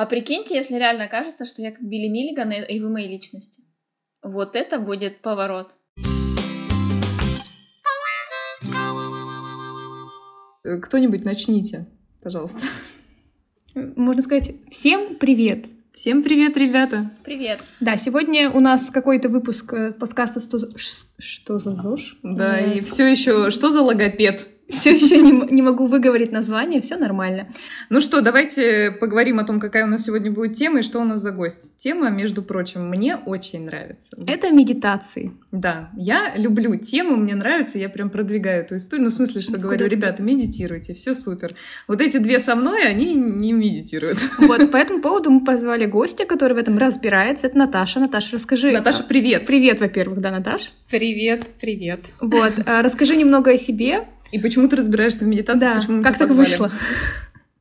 А прикиньте, если реально кажется, что я как Билли Миллиган, и вы мои личности. Вот это будет поворот. Кто-нибудь начните, пожалуйста. Можно сказать, всем привет! Всем привет, ребята! Привет! Да, сегодня у нас какой-то выпуск э, подкаста «Что за, что за ЗОЖ?» Да, yes. и все еще «Что за логопед?» Все еще не, не могу выговорить название, все нормально. Ну что, давайте поговорим о том, какая у нас сегодня будет тема и что у нас за гость. Тема, между прочим, мне очень нравится. Это медитации. Да, я люблю тему, мне нравится, я прям продвигаю эту историю. Ну, в смысле, что говорю, ребята, медитируйте, все супер. Вот эти две со мной, они не медитируют. Вот, по этому поводу мы позвали гостя, который в этом разбирается. Это Наташа. Наташа, расскажи. Наташа, привет. Привет, во-первых, да, Наташ? Привет, привет. Вот, а, расскажи немного о себе, и почему ты разбираешься в медитации? Да, почему как так позвали? вышло?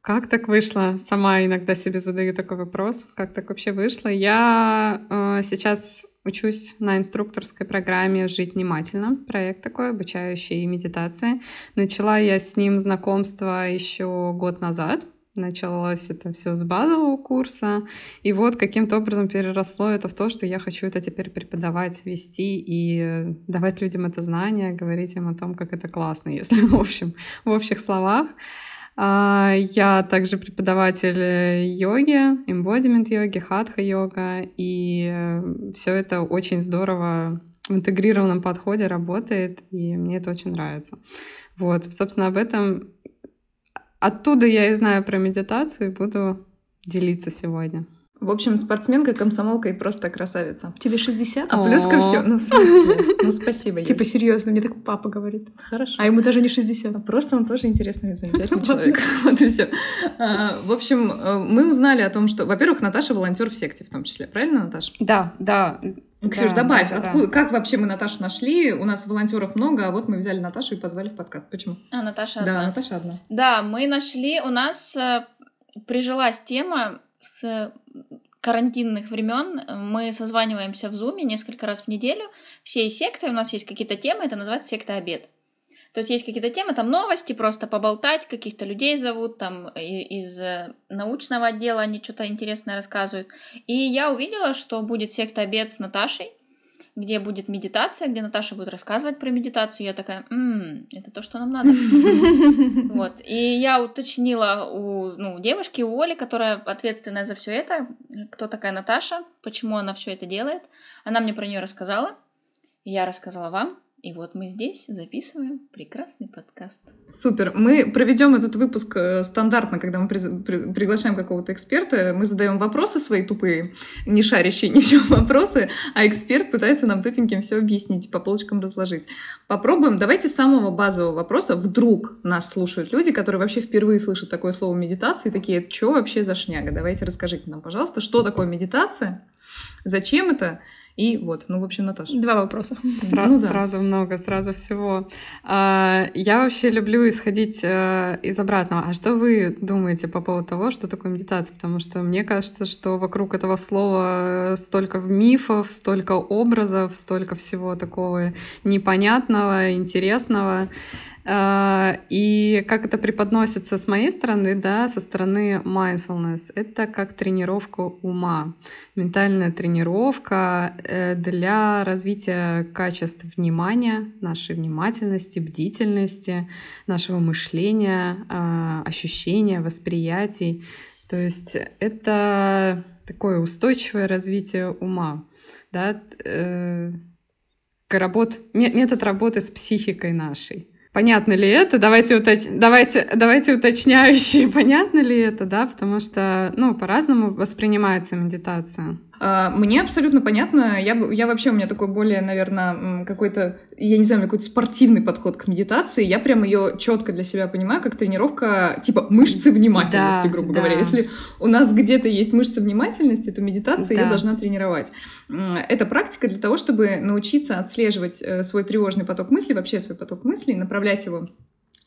Как так вышло? Сама иногда себе задаю такой вопрос. Как так вообще вышло? Я э, сейчас учусь на инструкторской программе «Жить внимательно». Проект такой, обучающий медитации. Начала я с ним знакомство еще год назад. Началось это все с базового курса. И вот каким-то образом переросло это в то, что я хочу это теперь преподавать, вести и давать людям это знание, говорить им о том, как это классно, если в общем, в общих словах. А, я также преподаватель йоги, embodiment йоги, хатха йога, и все это очень здорово в интегрированном подходе работает, и мне это очень нравится. Вот, собственно, об этом Оттуда я и знаю про медитацию и буду делиться сегодня. В общем, спортсменка, комсомолка и просто красавица. Тебе 60? А плюс ко всему, ну в смысле, ну спасибо. Типа серьезно, мне так папа говорит. Хорошо. А ему даже не 60. А просто он тоже интересный, замечательный человек. Вот и все. А, в общем, э, мы узнали о том, что, во-первых, Наташа волонтер в секте в том числе, правильно, Наташа? Да, да. Ксюш, да, добавь, да, откуда, да. как вообще мы Наташу нашли? У нас волонтеров много, а вот мы взяли Наташу и позвали в подкаст. Почему? А, Наташа одна. Да, Наташа одна. Да, мы нашли, у нас э, прижилась тема с карантинных времен. Мы созваниваемся в Зуме несколько раз в неделю. Всей секты, у нас есть какие-то темы, это называется секта обед. То есть есть какие-то темы, там новости, просто поболтать, каких-то людей зовут, там из э, научного отдела они что-то интересное рассказывают. И я увидела, что будет секта обед с Наташей, где будет медитация, где Наташа будет рассказывать про медитацию. Я такая, м-м, это то, что нам надо. Вот. И я уточнила у ну, девушки, у Оли, которая ответственная за все это, кто такая Наташа, почему она все это делает. Она мне про нее рассказала. Я рассказала вам. И вот мы здесь записываем прекрасный подкаст. Супер. Мы проведем этот выпуск э, стандартно, когда мы при, при, приглашаем какого-то эксперта. Мы задаем вопросы свои тупые, не шарящие ни в чем вопросы, а эксперт пытается нам тупеньким все объяснить, по полочкам разложить. Попробуем. Давайте с самого базового вопроса. Вдруг нас слушают люди, которые вообще впервые слышат такое слово медитации, такие, что вообще за шняга? Давайте расскажите нам, пожалуйста, что такое медитация, зачем это, и вот, ну, в общем, Наташа. Два вопроса. Сразу, ну, да. сразу много, сразу всего. А, я вообще люблю исходить э, из обратного. А что вы думаете по поводу того, что такое медитация? Потому что мне кажется, что вокруг этого слова столько мифов, столько образов, столько всего такого непонятного, интересного. А, и как это преподносится с моей стороны, да, со стороны mindfulness, это как тренировка ума, ментальная тренировка э, для развития качеств внимания, нашей внимательности, бдительности, нашего мышления, а, ощущения, восприятий. То есть это такое устойчивое развитие ума, да, э, работ, метод работы с психикой нашей. Понятно ли это? Давайте, уточ... давайте, давайте уточняющие, понятно ли это, да? Потому что, ну, по-разному воспринимается медитация. А, мне абсолютно понятно. Я, я вообще, у меня такой более, наверное, какой-то, я не знаю, какой-то спортивный подход к медитации. Я прям ее четко для себя понимаю, как тренировка, типа, мышцы внимательности, да, грубо да. говоря. Если у нас где-то есть мышцы внимательности, то медитация да. ее должна тренировать. Это практика для того, чтобы научиться отслеживать э, свой тревожный поток мыслей, вообще свой поток мыслей, направлять его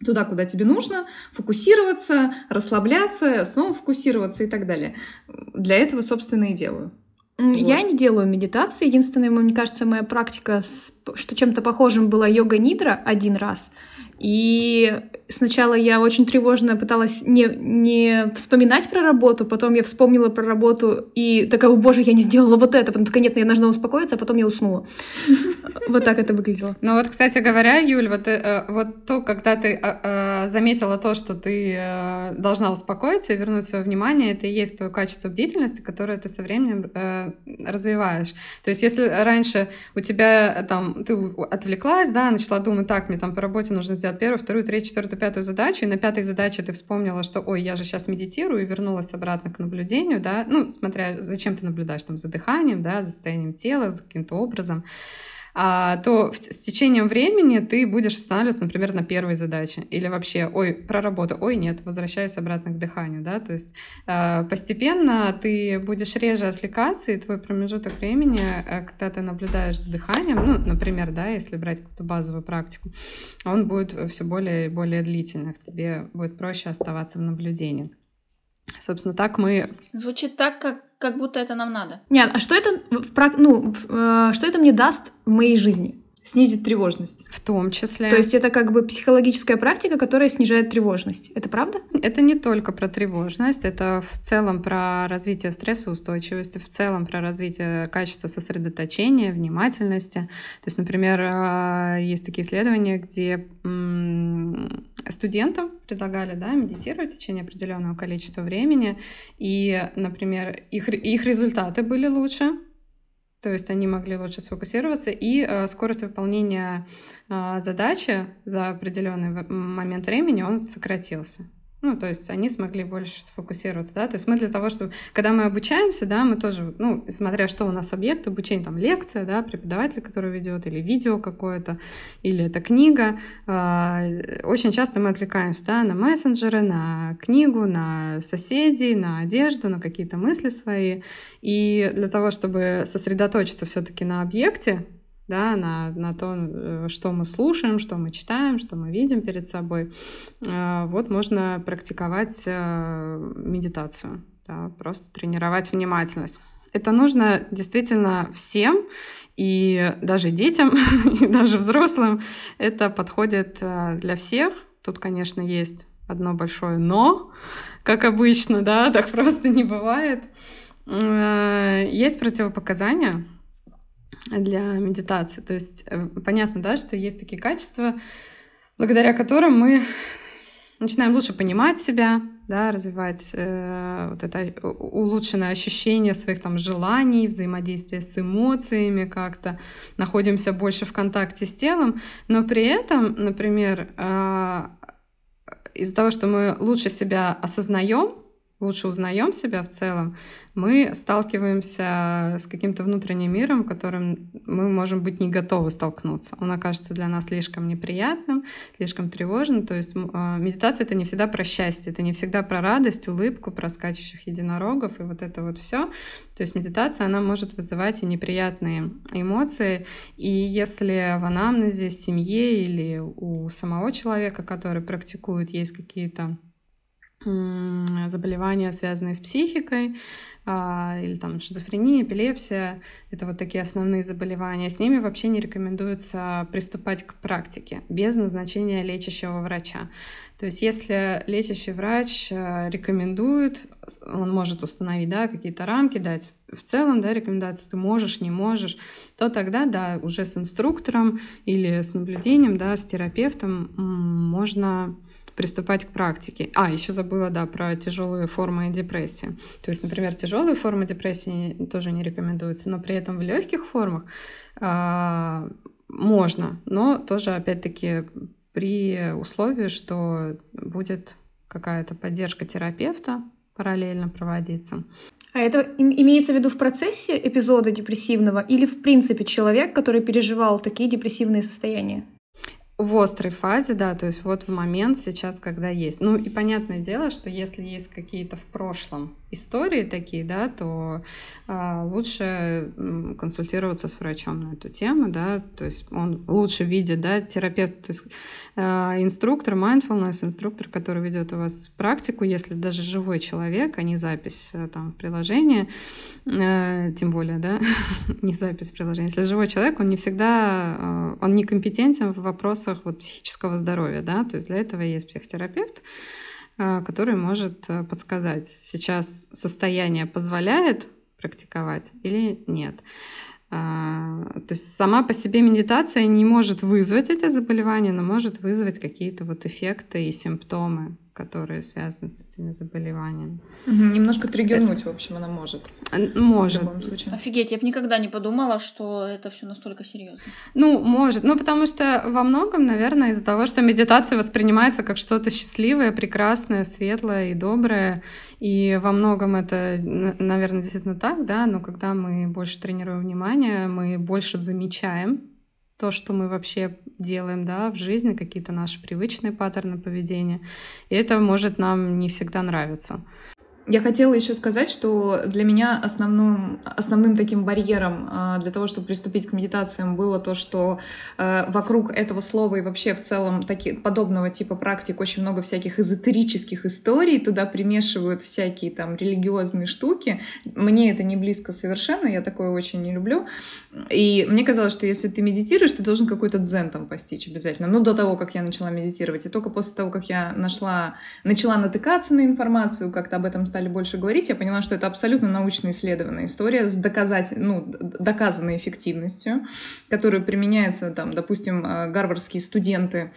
туда, куда тебе нужно, фокусироваться, расслабляться, снова фокусироваться и так далее. Для этого, собственно, и делаю. Я вот. не делаю медитации. Единственное, мне кажется, моя практика, с, что чем-то похожим была йога нидра один раз. И сначала я очень тревожно пыталась не, не вспоминать про работу, потом я вспомнила про работу и такая, о боже, я не сделала вот это, потом такая, нет, я должна успокоиться, а потом я уснула. Вот так это выглядело. Ну вот, кстати говоря, Юль, вот, э, вот то, когда ты э, э, заметила то, что ты должна успокоиться и вернуть свое внимание, это и есть твое качество бдительности, которое ты со временем развиваешь. То есть если раньше у тебя там, ты отвлеклась, да, начала думать, так, мне там по работе нужно сделать первую, вторую, третью, четвертую, пятую задачу, и на пятой задаче ты вспомнила, что, ой, я же сейчас медитирую, и вернулась обратно к наблюдению, да, ну, смотря, зачем ты наблюдаешь, там, за дыханием, да, за состоянием тела, за каким-то образом, то с течением времени ты будешь останавливаться, например, на первой задаче. Или вообще, ой, про работу, ой, нет, возвращаюсь обратно к дыханию, да, то есть а, постепенно ты будешь реже отвлекаться, и твой промежуток времени, э, когда ты наблюдаешь за дыханием, ну, например, да, если брать какую-то базовую практику, он будет все более и более длительный, тебе будет проще оставаться в наблюдении. Собственно, так мы... Звучит так, как, как будто это нам надо. Нет, а что это, в, ну, э, что это мне даст в моей жизни? Снизить тревожность. В том числе. То есть это как бы психологическая практика, которая снижает тревожность. Это правда? Это не только про тревожность, это в целом про развитие стрессоустойчивости, в целом про развитие качества сосредоточения, внимательности. То есть, например, а, есть такие исследования, где студентам предлагали да, медитировать в течение определенного количества времени, и, например, их, их результаты были лучше, то есть они могли лучше сфокусироваться, и э, скорость выполнения э, задачи за определенный момент времени он сократился. Ну, то есть они смогли больше сфокусироваться, да, то есть мы для того, чтобы, когда мы обучаемся, да, мы тоже, ну, смотря что у нас объект обучения, там, лекция, да, преподаватель, который ведет, или видео какое-то, или это книга, э, очень часто мы отвлекаемся, да, на мессенджеры, на книгу, на соседей, на одежду, на какие-то мысли свои, и для того, чтобы сосредоточиться все-таки на объекте, да, на, на то, э, что мы слушаем, что мы читаем, что мы видим перед собой. Э, вот можно практиковать э, медитацию, да, просто тренировать внимательность. Это нужно действительно всем, и даже детям, и даже взрослым. Это подходит для всех. Тут, конечно, есть одно большое но, как обычно, да, так просто не бывает. Есть противопоказания, для медитации. То есть э, понятно, да, что есть такие качества, благодаря которым мы начинаем лучше понимать себя, да, развивать э, вот это улучшенное ощущение своих там желаний, взаимодействия с эмоциями как-то, находимся больше в контакте с телом, но при этом, например, э, из-за того, что мы лучше себя осознаем, лучше узнаем себя в целом, мы сталкиваемся с каким-то внутренним миром, которым мы можем быть не готовы столкнуться. Он окажется для нас слишком неприятным, слишком тревожным. То есть а, медитация — это не всегда про счастье, это не всегда про радость, улыбку, про скачущих единорогов и вот это вот все. То есть медитация, она может вызывать и неприятные эмоции. И если в анамнезе, семье или у самого человека, который практикует, есть какие-то заболевания, связанные с психикой, а, или там шизофрения, эпилепсия, это вот такие основные заболевания. С ними вообще не рекомендуется приступать к практике без назначения лечащего врача. То есть если лечащий врач э, рекомендует, он может установить да, какие-то рамки, дать в целом да, рекомендации, ты можешь, не можешь, то тогда, да, уже с инструктором или с наблюдением, да, с терапевтом можно приступать к практике. А, еще забыла, да, про тяжелые формы депрессии. То есть, например, тяжелые формы депрессии тоже не рекомендуются, но при этом в легких формах а, можно, но тоже, опять-таки, при условии, что будет какая-то поддержка терапевта параллельно проводиться. А это имеется в виду в процессе эпизода депрессивного или в принципе человек, который переживал такие депрессивные состояния? В острой фазе, да, то есть вот в момент сейчас, когда есть. Ну и понятное дело, что если есть какие-то в прошлом истории такие, да, то э, лучше консультироваться с врачом на эту тему, да, то есть он лучше видит, да, терапевт, то есть э, инструктор, mindfulness, инструктор, который ведет у вас практику, если даже живой человек, а не запись э, там в приложении, э, тем более, да, не запись в приложении, если живой человек, он не всегда, э, он не компетентен в вопросах вот психического здоровья, да, то есть для этого есть психотерапевт, который может э, подсказать, сейчас состояние позволяет практиковать или нет. А, то есть сама по себе медитация не может вызвать эти заболевания, но может вызвать какие-то вот эффекты и симптомы которые связаны с этими заболеваниями. Угу, немножко триггернуть, это... в общем, она может. Может. Офигеть, я бы никогда не подумала, что это все настолько серьезно. Ну, может. Ну, потому что во многом, наверное, из-за того, что медитация воспринимается как что-то счастливое, прекрасное, светлое и доброе. И во многом это, наверное, действительно так, да, но когда мы больше тренируем внимание, мы больше замечаем то, что мы вообще делаем да, в жизни, какие-то наши привычные паттерны поведения. И это может нам не всегда нравиться. Я хотела еще сказать, что для меня основным, основным таким барьером а, для того, чтобы приступить к медитациям, было то, что а, вокруг этого слова и вообще в целом таки, подобного типа практик очень много всяких эзотерических историй, туда примешивают всякие там религиозные штуки. Мне это не близко совершенно, я такое очень не люблю. И мне казалось, что если ты медитируешь, ты должен какой-то дзен там постичь обязательно. Ну, до того, как я начала медитировать. И только после того, как я нашла, начала натыкаться на информацию, как-то об этом стали больше говорить, я поняла, что это абсолютно научно исследованная история с доказать, ну, доказанной эффективностью, которую применяется, там, допустим, э, гарвардские студенты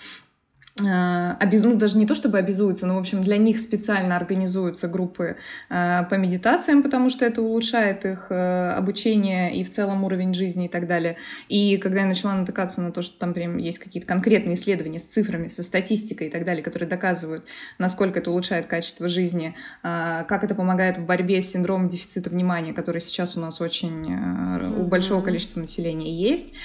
обез... ну, даже не то чтобы обязуются, но, в общем, для них специально организуются группы э, по медитациям, потому что это улучшает их э, обучение и в целом уровень жизни и так далее. И когда я начала натыкаться на то, что там прям есть какие-то конкретные исследования с цифрами, со статистикой и так далее, которые доказывают, насколько это улучшает качество жизни, как это помогает в борьбе с синдромом дефицита внимания, который сейчас у нас очень у большого количества населения есть,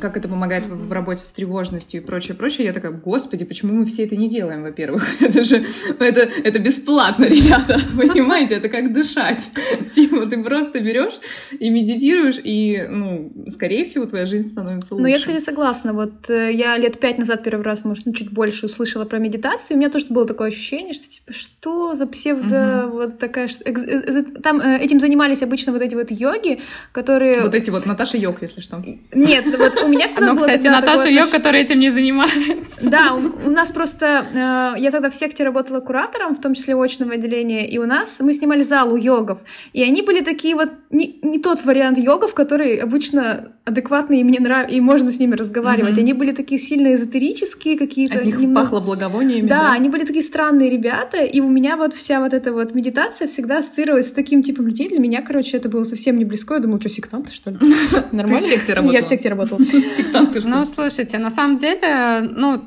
как это помогает в, в работе с тревожностью и прочее, прочее, я такая, господи, почему мы все это не делаем, во-первых? Это же, это, это бесплатно, ребята, понимаете? Это как дышать. Типа, ты просто берешь и медитируешь, и, ну, скорее всего, твоя жизнь становится лучше. Ну, я, кстати, согласна. Вот э, я лет пять назад первый раз, может, ну, чуть больше услышала про медитацию, у меня тоже было такое ощущение, что, типа, что за псевдо, угу. вот такая... Там э, этим занимались обычно вот эти вот йоги, которые... Вот эти вот Наташа Йог, если что. Нет, вот у меня всегда Но, кстати, Наташа Йог, которая этим не занимается. Да, у нас просто... Э, я тогда в секте работала куратором, в том числе очного отделения, и у нас... Мы снимали зал у йогов, и они были такие вот... Не, не тот вариант йогов, который обычно адекватный, и мне нравится, и можно с ними разговаривать. Mm-hmm. Они были такие сильно эзотерические какие-то. От них немного... пахло благовониями, да, да? они были такие странные ребята, и у меня вот вся вот эта вот медитация всегда ассоциировалась с таким типом людей. Для меня, короче, это было совсем не близко. Я думала, что, сектанты, что ли? Нормально? Ты в секте работала? Я в секте работала. Сектанты, что Ну, слушайте, на самом деле, ну,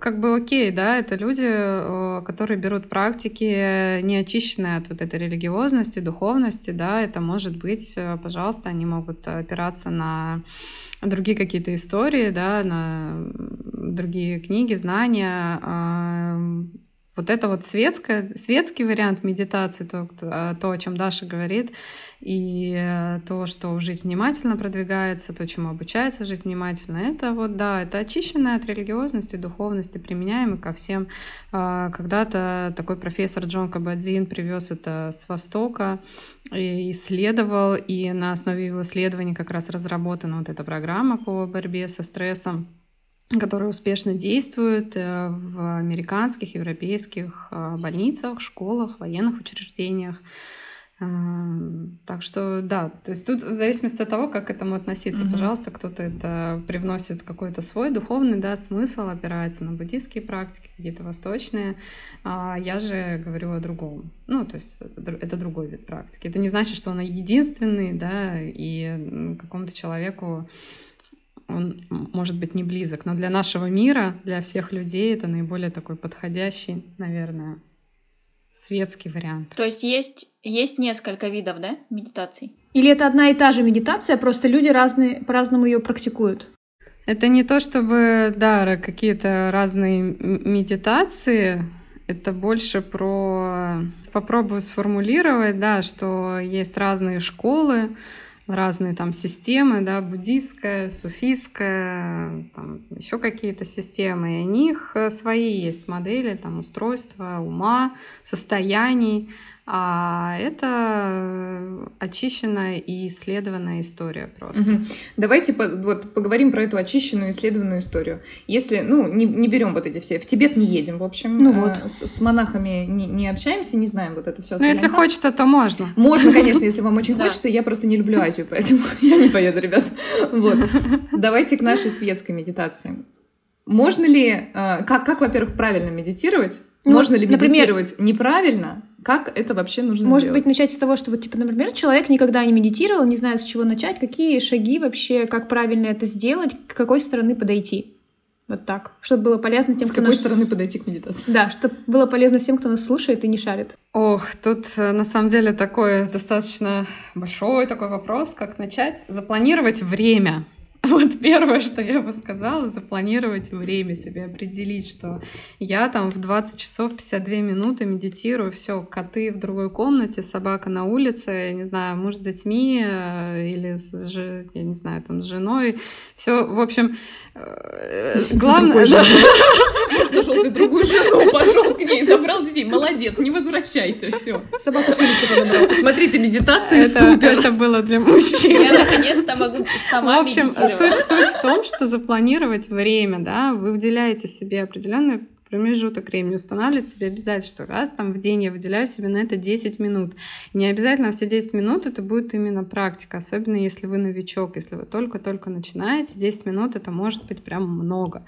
как бы окей, да, это люди, э, которые берут практики, не очищенные от вот этой религиозности, духовности, да, это может быть, э, пожалуйста, они могут опираться на другие какие-то истории, да, на другие книги, знания, вот это вот светское, светский вариант медитации, то, то, о чем Даша говорит, и э, то, что жить внимательно продвигается, то, чему обучается жить внимательно, это вот, да, это очищенное от религиозности, духовности, применяемое ко всем. А, когда-то такой профессор Джон Кабадзин привез это с Востока, и исследовал, и на основе его исследований как раз разработана вот эта программа по борьбе со стрессом которые успешно действуют э, в американских, европейских э, больницах, школах, военных учреждениях. Так что да, то есть тут в зависимости от того, как к этому относиться, mm-hmm. пожалуйста, кто-то это привносит какой-то свой духовный да, смысл, опирается на буддийские практики, какие-то восточные. А я же говорю о другом. Ну, то есть это другой вид практики. Это не значит, что он единственный, да, и какому-то человеку он может быть не близок, но для нашего мира, для всех людей это наиболее такой подходящий, наверное, светский вариант. То есть есть, есть несколько видов, да, медитаций? Или это одна и та же медитация, просто люди разные, по-разному ее практикуют? Это не то, чтобы, да, какие-то разные медитации, это больше про... Попробую сформулировать, да, что есть разные школы, разные там системы, да, буддийская, суфийская, там еще какие-то системы, и у них свои есть модели, там устройства ума, состояний, а это очищенная и исследованная история просто. Угу. Давайте по, вот поговорим про эту очищенную исследованную историю. Если, ну, не, не берем вот эти все, в Тибет не едем, в общем, ну, вот. э, с, с монахами не, не общаемся, не знаем вот это все. Ну, если хочется, то можно. Можно, конечно, если вам очень хочется. Я просто не люблю Азию, поэтому я не поеду, ребят. Вот. Давайте к нашей светской медитации. Можно ли, э, как, как во-первых, правильно медитировать? Ну, Можно ли медитировать например, неправильно? Как это вообще нужно Может делать? быть, начать с того, что вот, типа, например, человек никогда не медитировал, не знает, с чего начать, какие шаги вообще, как правильно это сделать, к какой стороны подойти. Вот так. Чтобы было полезно тем, с кто какой нас... стороны подойти к медитации? Да, чтобы было полезно всем, кто нас слушает и не шарит. Ох, тут э, на самом деле такой достаточно большой такой вопрос, как начать запланировать время. Вот первое, что я бы сказала, запланировать время себе, определить, что я там в 20 часов 52 минуты медитирую, все, коты в другой комнате, собака на улице, я не знаю, муж с детьми э, или с, я не знаю, там с женой, все, в общем, э, главное... Муж нашел себе другую жену, пошел к ней, забрал детей, молодец, не возвращайся, все. Собаку с улицы. Смотрите, медитации супер. Это было для мужчин. Я наконец-то могу сама В общем, суть, суть в том, что запланировать время, да, вы выделяете себе определенный промежуток времени, устанавливать себе обязательно, что раз там в день я выделяю себе на это 10 минут. И не обязательно все 10 минут это будет именно практика, особенно если вы новичок, если вы только-только начинаете, 10 минут это может быть прям много.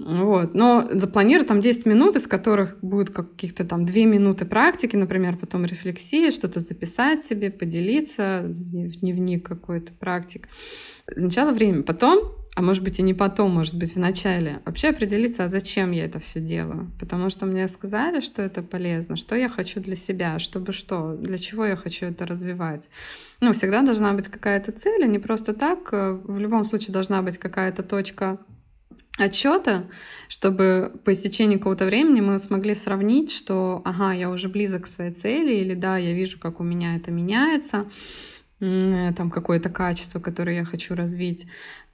Вот. Но запланирую там 10 минут, из которых будет каких-то там 2 минуты практики, например, потом рефлексии, что-то записать себе, поделиться, дневник какой-то практик. Сначала время, потом а может быть и не потом, может быть в начале, вообще определиться, а зачем я это все делаю. Потому что мне сказали, что это полезно, что я хочу для себя, чтобы что, для чего я хочу это развивать. Ну, всегда должна быть какая-то цель, а не просто так. В любом случае должна быть какая-то точка отчета, чтобы по истечении какого-то времени мы смогли сравнить, что, ага, я уже близок к своей цели, или да, я вижу, как у меня это меняется, там какое-то качество, которое я хочу развить,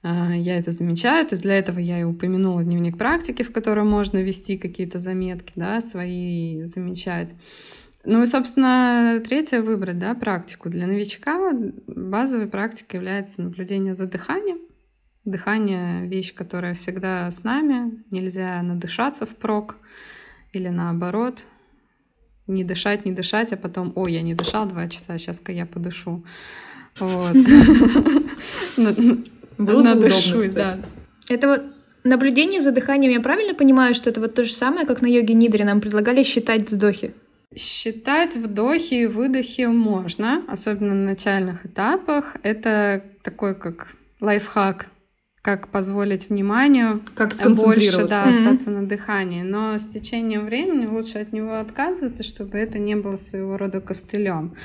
а, я это замечаю. То есть для этого я и упомянула дневник практики, в котором можно вести какие-то заметки, да, свои замечать. Ну и, собственно, третье выбрать, да, практику. Для новичка базовой практикой является наблюдение за дыханием. Дыхание — вещь, которая всегда с нами. Нельзя надышаться впрок или наоборот. Не дышать, не дышать, а потом, ой, я не дышал два часа, сейчас-ка я подышу. Вот. Удобно, да. Это вот наблюдение за дыханием, я правильно понимаю, что это вот то же самое, как на йоге Нидре нам предлагали считать вдохи? Считать вдохи и выдохи можно, особенно на начальных этапах. Это такой как лайфхак как позволить вниманию как больше да, mm-hmm. остаться на дыхании. Но с течением времени лучше от него отказываться, чтобы это не было своего рода костылем.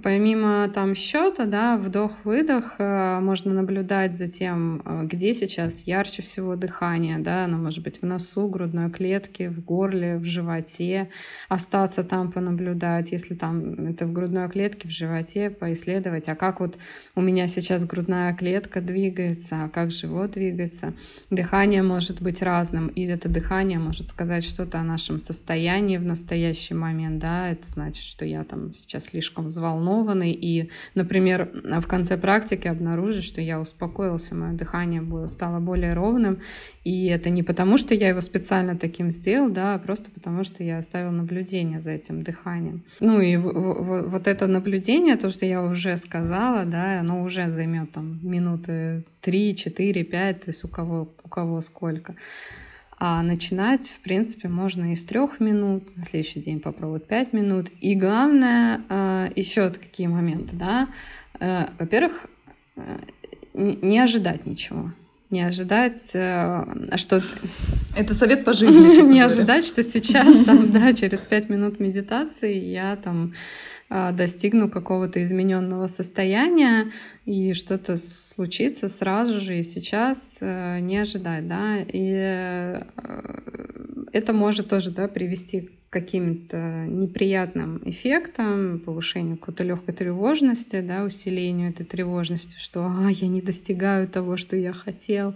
Помимо там счета, да, вдох-выдох, э, можно наблюдать за тем, э, где сейчас ярче всего дыхание, да, оно может быть в носу, грудной клетке, в горле, в животе, остаться там понаблюдать, если там это в грудной клетке, в животе, поисследовать, а как вот у меня сейчас грудная клетка двигается, а как живот двигается. Дыхание может быть разным, и это дыхание может сказать что-то о нашем состоянии в настоящий момент, да, это значит, что я там сейчас слишком взволнован, взволнованный, и, например, в конце практики обнаружить, что я успокоился, мое дыхание было, стало более ровным, и это не потому, что я его специально таким сделал, да, а просто потому, что я оставил наблюдение за этим дыханием. Ну и вот это наблюдение, то, что я уже сказала, да, оно уже займет там минуты 3, 4, 5, то есть у кого, у кого сколько. А начинать, в принципе, можно из трех минут, на следующий день попробовать пять минут. И главное, а, еще какие моменты, да. Э, во-первых, э, не ожидать ничего. Не ожидать, э, что... Это совет по жизни, Не ожидать, что сейчас, там, да, через пять минут медитации я там а, достигну какого-то измененного состояния, и что-то случится сразу же и сейчас э, не ожидать, да, и э, это может тоже да, привести к каким-то неприятным эффектам, повышению какой-то легкой тревожности, да, усилению этой тревожности, что а, я не достигаю того, что я хотел.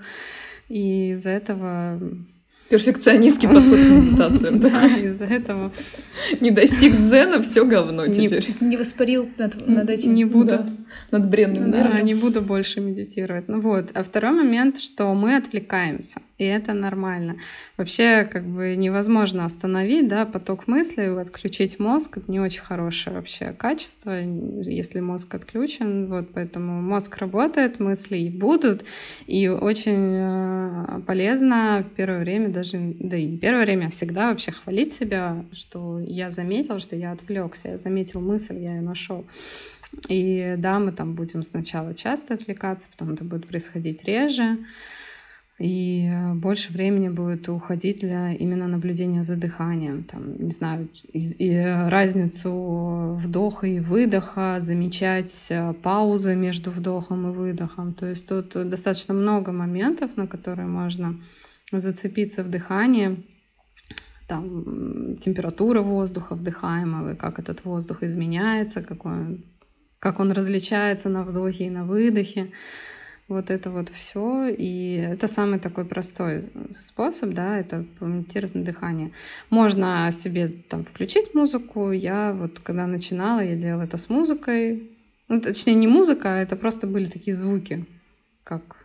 И из-за этого Перфекционистский подход к медитациям. Да, из-за этого. Не достиг дзена, все говно теперь. Не воспарил над этим. Не буду. Над бренным Да, не буду больше медитировать. Ну вот. А второй момент, что мы отвлекаемся. И это нормально. Вообще, как бы невозможно остановить, да, поток мыслей, отключить мозг. Это не очень хорошее вообще качество, если мозг отключен. Вот, поэтому мозг работает, мысли и будут. И очень э, полезно в первое время даже, да и первое время всегда вообще хвалить себя, что я заметил, что я отвлекся, я заметил мысль, я ее нашел. И да, мы там будем сначала часто отвлекаться, потом это будет происходить реже. И больше времени будет уходить для именно наблюдения за дыханием. Там, не знаю, и разницу вдоха и выдоха, замечать э, паузы между вдохом и выдохом. То есть тут достаточно много моментов, на которые можно зацепиться в дыхании, там температура воздуха вдыхаемого, как этот воздух изменяется, какой он, как он различается на вдохе и на выдохе. Вот это вот все. И это самый такой простой способ, да, это помедитировать на дыхание. Можно себе там включить музыку. Я вот когда начинала, я делала это с музыкой. Ну, точнее, не музыка, а это просто были такие звуки, как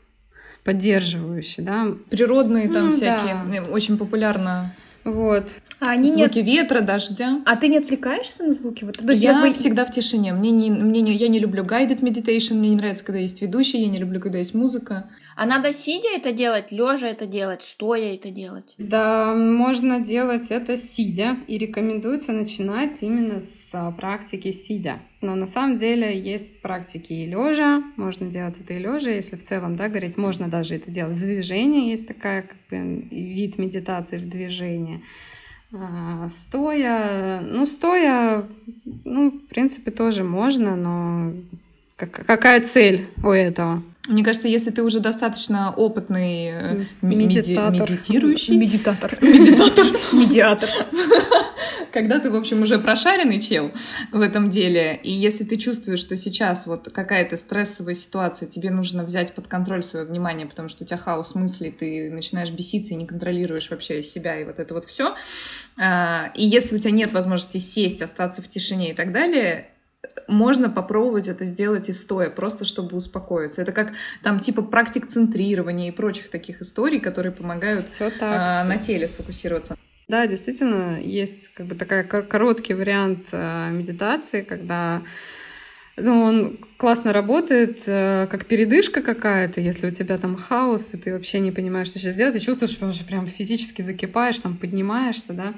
поддерживающие, да. Природные там ну, всякие, да. очень популярно. Вот. А они звуки нет... ветра, дождя. А ты не отвлекаешься на звуки? Вот, то есть я бы... всегда в тишине. Мне не, мне не, я не люблю guided meditation, мне не нравится, когда есть ведущий, я не люблю, когда есть музыка. А надо сидя это делать, лежа это делать, стоя это делать? Да, можно делать это сидя, и рекомендуется начинать именно с а, практики сидя. Но на самом деле есть практики и лежа, можно делать это и лежа, если в целом, да, говорить, можно даже это делать в движении, есть такая как бы вид медитации в движении. А, стоя, ну, стоя, ну, в принципе, тоже можно, но какая цель у этого? Мне кажется, если ты уже достаточно опытный э, медитатор. медитирующий... Медитатор. Медитатор. Медиатор. Когда ты, в общем, уже прошаренный чел в этом деле, и если ты чувствуешь, что сейчас вот какая-то стрессовая ситуация, тебе нужно взять под контроль свое внимание, потому что у тебя хаос мыслей, ты начинаешь беситься и не контролируешь вообще себя и вот это вот все. А, и если у тебя нет возможности сесть, остаться в тишине и так далее, можно попробовать это сделать и стоя, просто чтобы успокоиться. Это как там типа практик центрирования и прочих таких историй, которые помогают так. А, на теле сфокусироваться. Да, действительно, есть как бы такой короткий вариант э, медитации, когда ну, он классно работает, э, как передышка какая-то, если у тебя там хаос, и ты вообще не понимаешь, что сейчас делать, и чувствуешь, что уже прям физически закипаешь, там поднимаешься, да.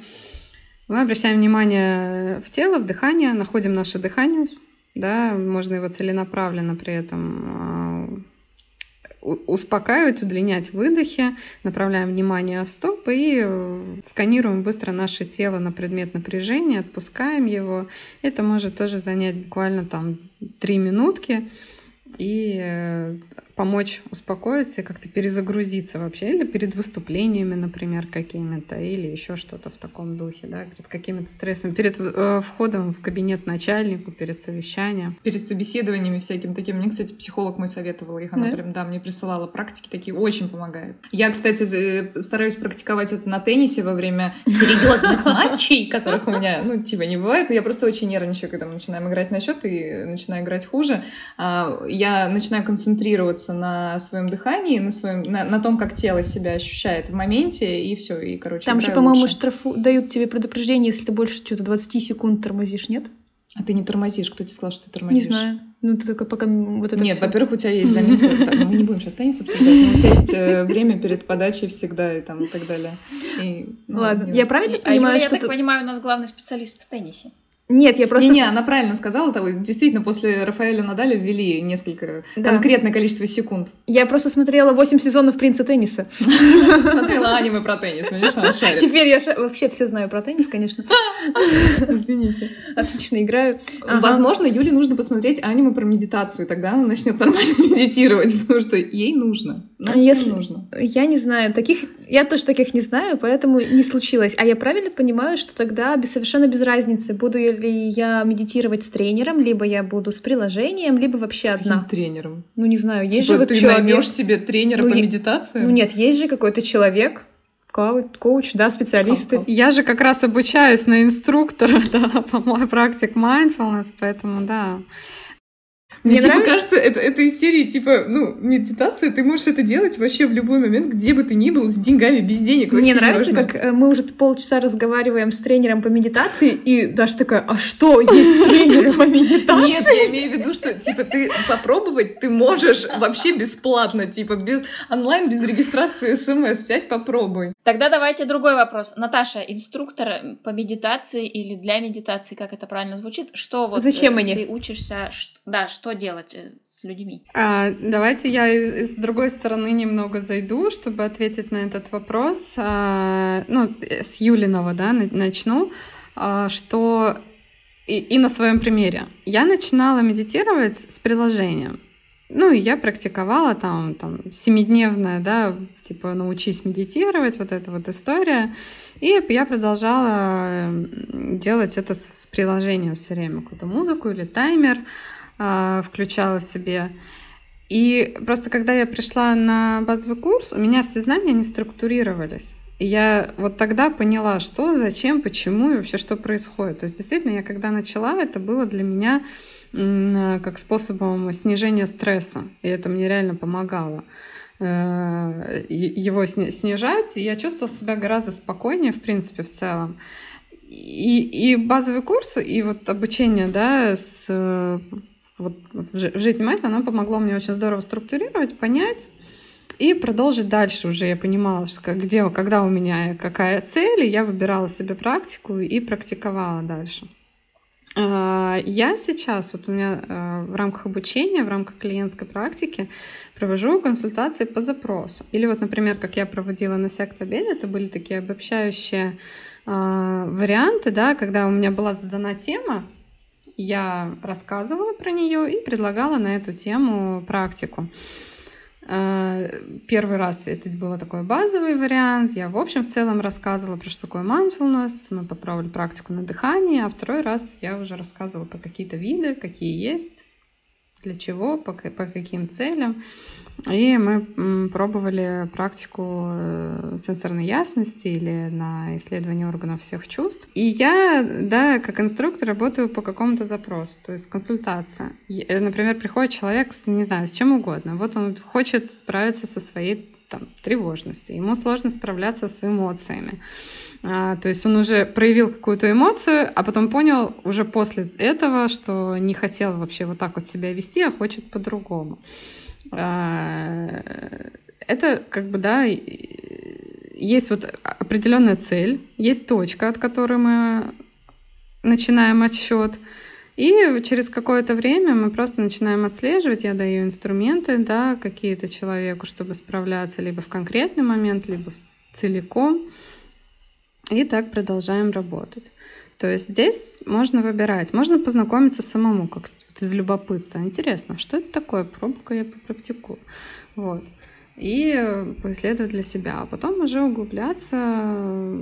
Мы обращаем внимание в тело, в дыхание, находим наше дыхание, да, можно его целенаправленно при этом успокаивать, удлинять выдохи, направляем внимание в стоп и э, сканируем быстро наше тело на предмет напряжения, отпускаем его. Это может тоже занять буквально там три минутки и э, помочь успокоиться и как-то перезагрузиться вообще, или перед выступлениями, например, какими-то, или еще что-то в таком духе, да, перед какими-то стрессами, перед э, входом в кабинет начальнику, перед совещанием. Перед собеседованиями всяким таким. Мне, кстати, психолог мой советовал их, она да? прям, да, мне присылала практики такие, очень помогает. Я, кстати, стараюсь практиковать это на теннисе во время серьезных матчей, которых у меня, ну, типа, не бывает, но я просто очень нервничаю, когда мы начинаем играть на счет и начинаю играть хуже. А, я начинаю концентрироваться фокусироваться на своем дыхании, на своем, на, на том, как тело себя ощущает в моменте, и все, и, короче, Там же, по-моему, штрафу дают тебе предупреждение, если ты больше что-то 20 секунд тормозишь, нет? А ты не тормозишь. Кто тебе сказал, что ты тормозишь? Не знаю. Ну, ты только пока вот это Нет, во-первых, у тебя есть заметка. Мы не будем сейчас теннис обсуждать, но у тебя есть э, время перед подачей всегда и там и так далее. Ну, Ладно, я правильно понимаю, что... Я так понимаю, у нас главный специалист в теннисе. Нет, я просто... Не, не, она правильно сказала. Того. Действительно, после Рафаэля Надаля ввели несколько, да. конкретное количество секунд. Я просто смотрела 8 сезонов «Принца тенниса». Смотрела аниме про теннис, видишь, она шарит. Теперь я вообще все знаю про теннис, конечно. Извините. Отлично играю. Возможно, Юле нужно посмотреть аниме про медитацию, тогда она начнет нормально медитировать, потому что ей нужно. Нам Если... нужно. Я не знаю, таких... Я тоже таких не знаю, поэтому не случилось. А я правильно понимаю, что тогда без, совершенно без разницы, буду ли я медитировать с тренером, либо я буду с приложением, либо вообще с одна. С тренером? Ну, не знаю, есть типа же вот ты человек... наймешь себе тренера ну, по медитации? Ну нет, есть же какой-то человек, коуч, да, специалисты. Я же как раз обучаюсь на инструктора, да, по моей практике mindfulness, поэтому да. Мне, Мне типа нравится... кажется, это, это из серии, типа, ну, медитация, ты можешь это делать вообще в любой момент, где бы ты ни был, с деньгами, без денег. Мне нравится, как э, мы уже полчаса разговариваем с тренером по медитации, и Даша такая, а что есть тренеры по медитации? Нет, я имею в виду, что, типа, ты попробовать ты можешь вообще бесплатно, типа, без онлайн, без регистрации смс, сядь, попробуй. Тогда давайте другой вопрос. Наташа, инструктор по медитации или для медитации, как это правильно звучит, что вот Зачем э, они? ты учишься, да, что делать э, с людьми? А, давайте я из, из другой стороны немного зайду, чтобы ответить на этот вопрос. А, ну, с Юлиного, да, начну, а, что и, и на своем примере. Я начинала медитировать с приложением. Ну, и я практиковала там, там, семидневная, да, типа, научись медитировать, вот эта вот история. И я продолжала делать это с приложением все время, какую-то музыку или таймер. А, включала себе. И просто когда я пришла на базовый курс, у меня все знания не структурировались. И я вот тогда поняла, что, зачем, почему и вообще что происходит. То есть действительно, я когда начала, это было для меня как способом снижения стресса. И это мне реально помогало э, его снижать. И я чувствовала себя гораздо спокойнее, в принципе, в целом. И, и базовый курс, и вот обучение, да, с вот жить внимательно, оно помогло мне очень здорово структурировать, понять и продолжить дальше уже. Я понимала, что где, когда у меня какая цель, и я выбирала себе практику и практиковала дальше. А, я сейчас, вот у меня а, в рамках обучения, в рамках клиентской практики провожу консультации по запросу. Или вот, например, как я проводила на сектобеде, это были такие обобщающие а, варианты, да, когда у меня была задана тема, я рассказывала про нее и предлагала на эту тему практику. Э, первый раз это был такой базовый вариант. Я, в общем, в целом рассказывала про что такое mindfulness. Мы попробовали практику на дыхание. А второй раз я уже рассказывала про какие-то виды, какие есть, для чего, по, по каким целям. И мы пробовали практику э, сенсорной ясности или на исследование органов всех чувств. И я, да, как инструктор работаю по какому-то запросу, то есть консультация. Э, например, приходит человек, не знаю, с чем угодно. Вот он хочет справиться со своей там, тревожностью, ему сложно справляться с эмоциями. А, то есть он уже проявил какую-то эмоцию, а потом понял уже после этого, что не хотел вообще вот так вот себя вести, а хочет по-другому. А, это как бы, да, есть вот определенная цель, есть точка, от которой мы начинаем отсчет. И через какое-то время мы просто начинаем отслеживать, я даю инструменты, да, какие-то человеку, чтобы справляться либо в конкретный момент, либо целиком. И так продолжаем работать. То есть здесь можно выбирать, можно познакомиться самому, как вот из любопытства. Интересно, что это такое? Пробую-ка я попрактикую. Вот. И поисследовать для себя. А потом уже углубляться,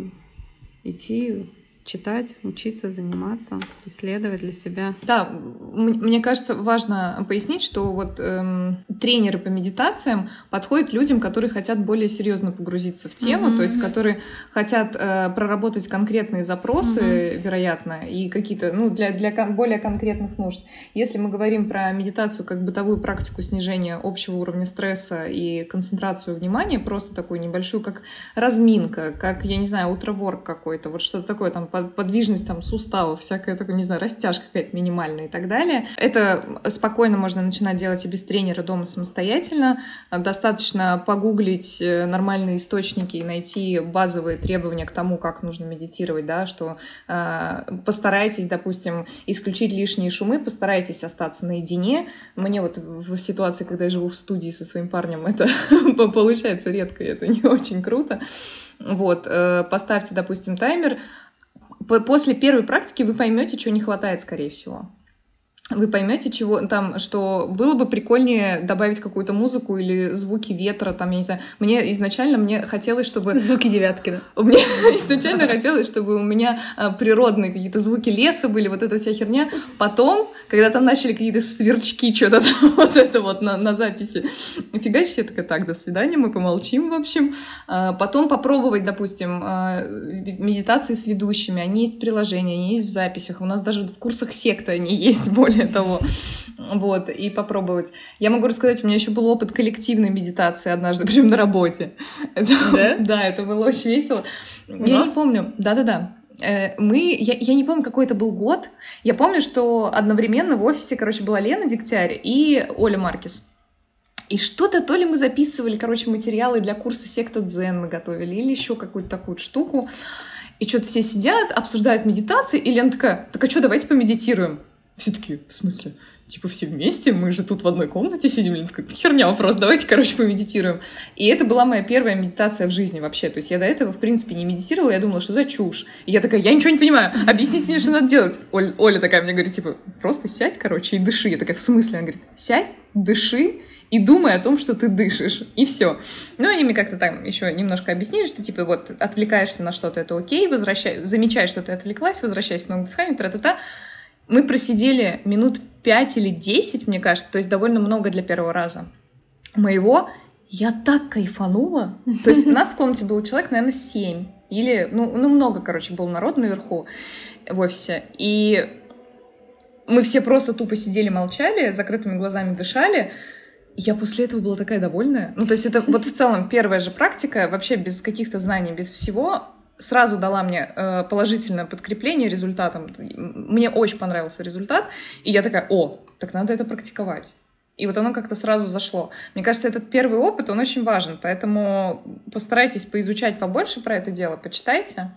идти читать, учиться, заниматься, исследовать для себя. Да, мне кажется, важно пояснить, что вот эм, тренеры по медитациям подходят людям, которые хотят более серьезно погрузиться в тему, mm-hmm. то есть которые хотят э, проработать конкретные запросы, mm-hmm. вероятно, и какие-то, ну, для, для кон- более конкретных нужд. Если мы говорим про медитацию как бытовую практику снижения общего уровня стресса и концентрацию внимания, просто такую небольшую, как разминка, как, я не знаю, утро-ворк какой-то, вот что-то такое там подвижность там суставов, всякая такая, не знаю, растяжка какая-то минимальная и так далее. Это спокойно можно начинать делать и без тренера дома самостоятельно. Достаточно погуглить э, нормальные источники и найти базовые требования к тому, как нужно медитировать, да, что э, постарайтесь, допустим, исключить лишние шумы, постарайтесь остаться наедине. Мне вот в ситуации, когда я живу в студии со своим парнем, это получается редко, это не очень круто. Вот, э, поставьте, допустим, таймер, после первой практики вы поймете, чего не хватает, скорее всего. Вы поймете, чего там, что было бы прикольнее добавить какую-то музыку или звуки ветра, там, я не знаю. Мне изначально мне хотелось, чтобы... Звуки девятки, да? У меня изначально хотелось, чтобы у меня а, природные какие-то звуки леса были, вот эта вся херня. Потом, когда там начали какие-то сверчки, что-то вот это вот на, на записи, фигачить, я такая, так, до свидания, мы помолчим, в общем. А, потом попробовать, допустим, а, медитации с ведущими. Они есть в приложении, они есть в записях. У нас даже в курсах секты они есть, более того. Вот, и попробовать. Я могу рассказать, у меня еще был опыт коллективной медитации однажды, причем на работе. Да? Да, это было очень весело. Я не помню. Да-да-да э, мы, я, я не помню, какой это был год. Я помню, что одновременно в офисе, короче, была Лена Дегтярь и Оля Маркис. И что-то то ли мы записывали, короче, материалы для курса секта дзен мы готовили, или еще какую-то такую штуку. И что-то все сидят, обсуждают медитации, и Лена такая, так а что, давайте помедитируем. Все таки в смысле? Типа все вместе, мы же тут в одной комнате сидим. Лена такая, херня вопрос, давайте, короче, помедитируем. И это была моя первая медитация в жизни вообще. То есть я до этого, в принципе, не медитировала, я думала, что за чушь. И я такая, я ничего не понимаю, объясните мне, что надо делать. Оль, Оля такая мне говорит, типа, просто сядь, короче, и дыши. Я такая, в смысле? Она говорит, сядь, дыши, и думай о том, что ты дышишь, и все. Ну, они мне как-то там еще немножко объяснили, что, типа, вот, отвлекаешься на что-то, это окей, возвращай, замечаешь, что ты отвлеклась, возвращайся снова к дыханию, тра-та-та. Мы просидели минут 5 или 10, мне кажется, то есть довольно много для первого раза. Моего я так кайфанула. То есть у нас в комнате был человек, наверное, 7. Или, ну, ну много, короче, был народ наверху в офисе. И мы все просто тупо сидели, молчали, закрытыми глазами дышали. Я после этого была такая довольная. Ну, то есть это вот в целом первая же практика, вообще без каких-то знаний, без всего, сразу дала мне э, положительное подкрепление результатом. Мне очень понравился результат, и я такая, о, так надо это практиковать. И вот оно как-то сразу зашло. Мне кажется, этот первый опыт, он очень важен, поэтому постарайтесь поизучать побольше про это дело, почитайте.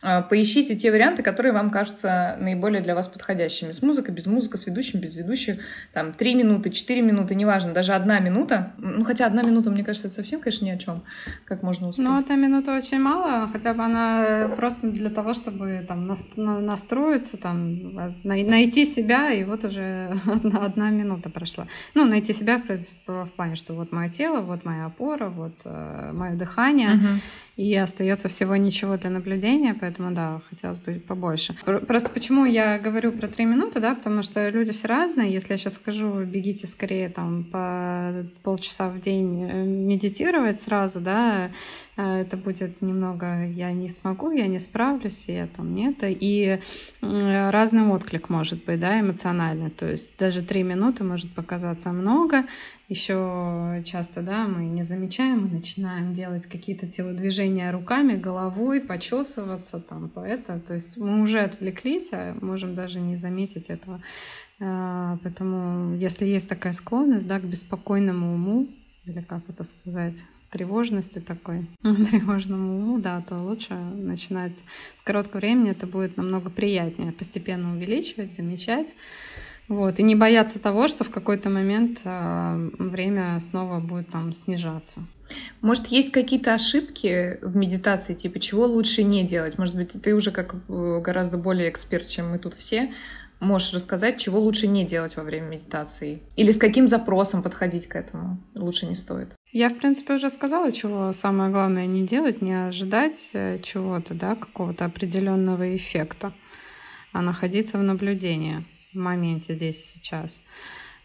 А, поищите те варианты, которые вам кажутся наиболее для вас подходящими. С музыкой, без музыки, с ведущим, без ведущих. Там три минуты, четыре минуты, неважно, даже одна минута. Ну, хотя одна минута, мне кажется, это совсем, конечно, ни о чем. Как можно успеть? Ну, одна минута очень мало, хотя бы она просто для того, чтобы там настроиться, там, найти себя, и вот уже одна, одна минута прошла. Ну, найти себя в, в плане, что вот мое тело, вот моя опора, вот э, мое дыхание. Uh-huh и остается всего ничего для наблюдения, поэтому да, хотелось бы побольше. Просто почему я говорю про три минуты, да, потому что люди все разные. Если я сейчас скажу, бегите скорее там по полчаса в день э, медитировать сразу, да, э, это будет немного я не смогу, я не справлюсь, я там нет. И разный отклик может быть, да, эмоциональный. То есть даже три минуты может показаться много, еще часто, да, мы не замечаем, мы начинаем делать какие-то телодвижения руками, головой, почесываться там, по это. То есть мы уже отвлеклись, а можем даже не заметить этого. А, поэтому, если есть такая склонность, да, к беспокойному уму, или как это сказать, тревожности такой, тревожному уму, да, то лучше начинать с короткого времени, это будет намного приятнее, постепенно увеличивать, замечать, вот, и не бояться того, что в какой-то момент э, время снова будет там снижаться. Может, есть какие-то ошибки в медитации, типа чего лучше не делать? Может быть, ты уже как э, гораздо более эксперт, чем мы тут все, можешь рассказать, чего лучше не делать во время медитации? Или с каким запросом подходить к этому лучше не стоит? Я, в принципе, уже сказала, чего самое главное не делать, не ожидать э, чего-то, да, какого-то определенного эффекта, а находиться в наблюдении моменте здесь и сейчас.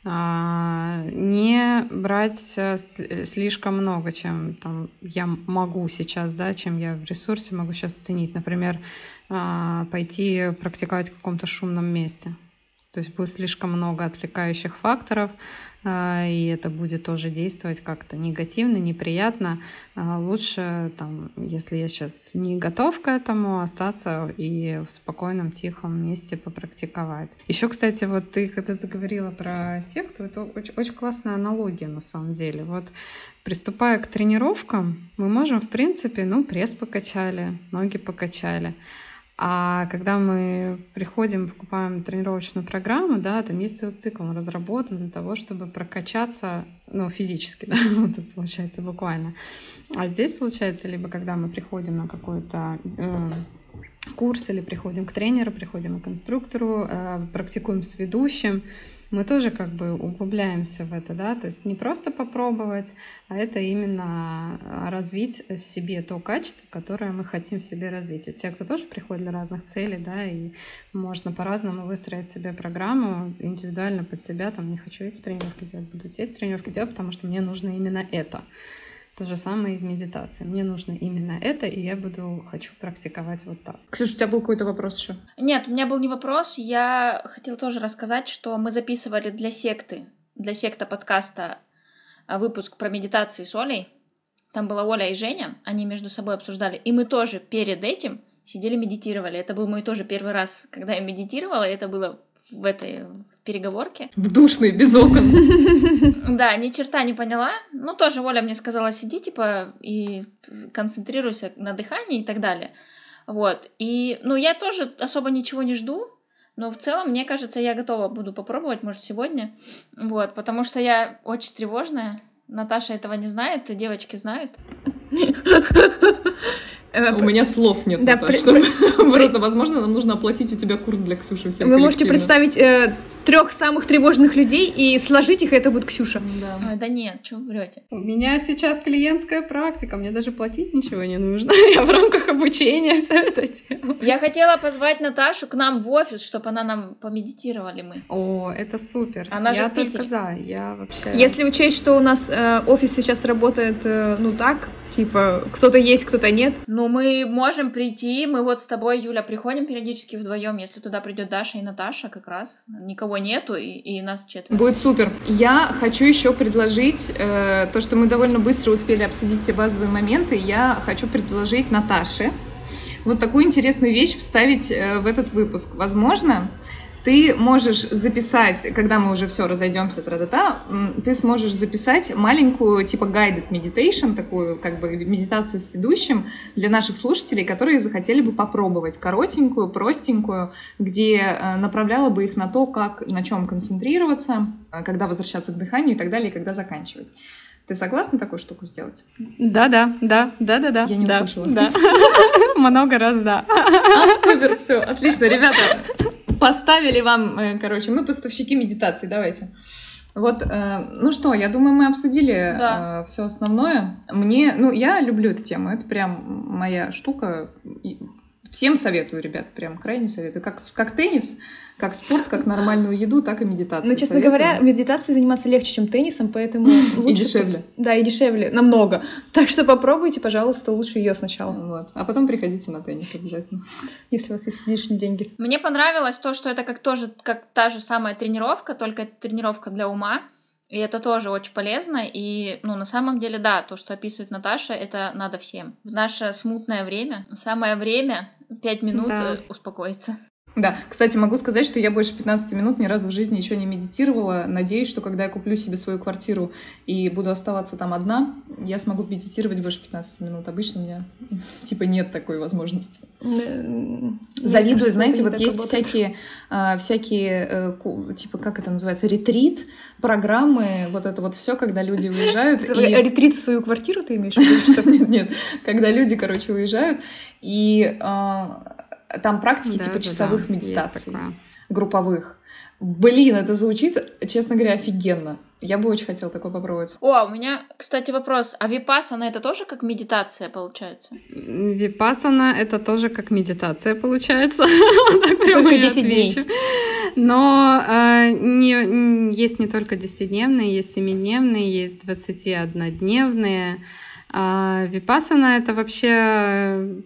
А, не брать э, слишком много, чем там, я могу сейчас, да, чем я в ресурсе могу сейчас оценить. Например, а, пойти практиковать в каком-то шумном месте. То есть будет слишком много отвлекающих факторов, и это будет тоже действовать как-то негативно, неприятно. А, лучше, там, если я сейчас не готов к этому, остаться и в спокойном, тихом месте попрактиковать. Еще, кстати, вот ты когда заговорила про секту, это очень, очень классная аналогия на самом деле. Вот приступая к тренировкам, мы можем, в принципе, ну, пресс покачали, ноги покачали. А когда мы приходим, покупаем тренировочную программу, да, там есть целый цикл, он разработан для того, чтобы прокачаться, ну, физически, да, вот это получается буквально. А здесь, получается, либо когда мы приходим на какую-то э, курс или приходим к тренеру, приходим к инструктору, э, практикуем с ведущим, мы тоже как бы углубляемся в это, да, то есть не просто попробовать, а это именно а, развить в себе то качество, которое мы хотим в себе развить. Ведь все, кто тоже приходит для разных целей, да, и можно по-разному выстроить себе программу индивидуально под себя, там, не хочу эти тренировки делать, буду эти тренировки делать, потому что мне нужно именно это. То же самое и в медитации. Мне нужно именно это, и я буду, хочу практиковать вот так. Ксюша, у тебя был какой-то вопрос еще? Нет, у меня был не вопрос. Я хотела тоже рассказать, что мы записывали для секты, для секта подкаста а, выпуск про медитации с Олей. Там была Оля и Женя, они между собой обсуждали. И мы тоже перед этим сидели медитировали. Это был мой тоже первый раз, когда я медитировала, и это было в этой переговорке. В душной, без окон. Да, ни черта не поняла. Ну, тоже Оля мне сказала, сиди, типа, и концентрируйся на дыхании и так далее. Вот. И, ну, я тоже особо ничего не жду, но в целом, мне кажется, я готова буду попробовать, может, сегодня. Вот, потому что я очень тревожная. Наташа этого не знает, девочки знают. Э, у меня слов нет, Наташа. Просто, возможно, нам нужно оплатить у тебя курс для Ксюши всем Вы можете представить э, трех самых тревожных людей и сложить их, это будет Ксюша. Да, а, да нет, что вы врете? У меня сейчас клиентская практика, мне даже платить ничего не нужно. Я в рамках обучения все это делаю. Я хотела позвать Наташу к нам в офис, чтобы она нам помедитировали мы. О, это супер. Она я же в только за, я вообще... Если учесть, что у нас э, офис сейчас работает, э, ну так, Типа, кто-то есть, кто-то нет. Ну, мы можем прийти, мы вот с тобой, Юля, приходим периодически вдвоем, если туда придет Даша и Наташа как раз. Никого нету, и, и нас четверо. Будет супер. Я хочу еще предложить, э, то, что мы довольно быстро успели обсудить все базовые моменты, я хочу предложить Наташе вот такую интересную вещь вставить э, в этот выпуск. Возможно, ты можешь записать, когда мы уже все разойдемся, тра ты сможешь записать маленькую, типа, guided meditation, такую, как бы, медитацию с ведущим для наших слушателей, которые захотели бы попробовать коротенькую, простенькую, где э, направляла бы их на то, как, на чем концентрироваться, э, когда возвращаться к дыханию и так далее, и когда заканчивать. Ты согласна такую штуку сделать? Да, да, да, да, да, да. Я не да, услышала. Да. Много раз, да. А, супер, все, отлично, ребята поставили вам, э, короче, мы поставщики медитации, давайте. Вот, э, ну что, я думаю, мы обсудили да. э, все основное. Мне, ну, я люблю эту тему, это прям моя штука. Всем советую, ребят, прям крайне советую. Как, как теннис, как спорт, как нормальную еду, так и медитацию. Ну, честно советую. говоря, медитацией заниматься легче, чем теннисом, поэтому лучше... И дешевле. Да, и дешевле, намного. Так что попробуйте, пожалуйста, лучше ее сначала. Вот. А потом приходите на теннис обязательно. Если у вас есть лишние деньги. Мне понравилось то, что это как тоже, как та же самая тренировка, только тренировка для ума. И это тоже очень полезно. И, ну, на самом деле, да, то, что описывает Наташа, это надо всем. В наше смутное время, самое время, пять минут да. успокоиться. Да, кстати, могу сказать, что я больше 15 минут ни разу в жизни еще не медитировала. Надеюсь, что когда я куплю себе свою квартиру и буду оставаться там одна, я смогу медитировать больше 15 минут. Обычно у меня типа нет такой возможности. Завидую, знаете, вот есть всякие, а, всякие, э, типа, как это называется, ретрит, программы, вот это вот все, когда люди уезжают. Ретрит в свою квартиру ты имеешь в виду? Нет, нет, когда люди, короче, уезжают, и а, там практики да, типа да, часовых да, медитаций, групповых. Блин, это звучит, честно говоря, офигенно. Я бы очень хотела такое попробовать. О, у меня, кстати, вопрос. А випасана это тоже как медитация получается? Випасана это тоже как медитация получается. Только 10 дней. Но э, не, есть не только 10-дневные, есть 7-дневные, есть 21-дневные. А випасана это вообще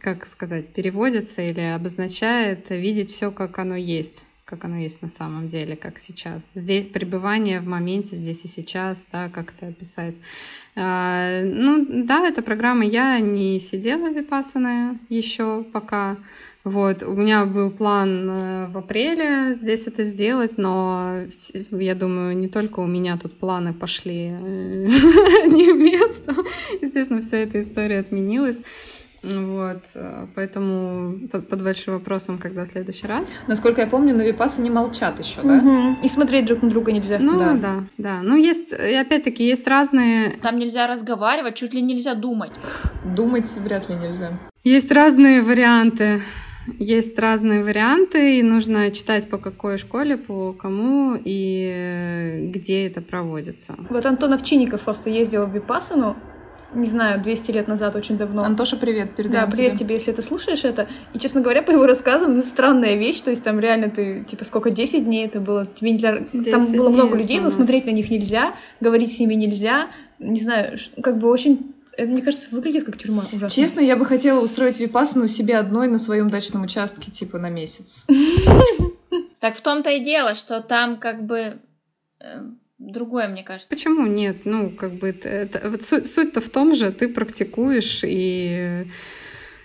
как сказать, переводится или обозначает видеть все, как оно есть как оно есть на самом деле, как сейчас. Здесь пребывание в моменте, здесь и сейчас, да, как это описать. А, ну, да, эта программа, я не сидела випасаная еще пока. Вот, у меня был план э, в апреле здесь это сделать, но я думаю, не только у меня тут планы пошли э, не в место. Естественно, вся эта история отменилась. Вот, э, поэтому под, под большим вопросом, когда в следующий раз. Насколько я помню, на Випасы не молчат еще, да? Мгм. И смотреть друг на друга нельзя. Ну Да. да, да. Ну есть, и опять-таки, есть разные, Там нельзя разговаривать, чуть ли нельзя думать. Думать вряд ли нельзя. есть разные варианты. Есть разные варианты, и нужно читать по какой школе, по кому и э, где это проводится. Вот Антон Овчинников просто ездил в Випассану, не знаю, 200 лет назад, очень давно. Антоша, привет, Да, передаем привет тебе. тебе, если ты слушаешь это. И, честно говоря, по его рассказам, это странная вещь. То есть там реально ты, типа, сколько, 10 дней это было? Тебе нельзя... Там 10 было дней много людей, но смотреть на них нельзя, говорить с ними нельзя. Не знаю, как бы очень... Это, мне кажется, выглядит как тюрьма ужасно. Честно, я бы хотела устроить випасну себе одной на своем дачном участке, типа на месяц. Так в том-то и дело, что там как бы э, другое, мне кажется. Почему нет? Ну, как бы, это, вот суть- суть-то в том же, ты практикуешь и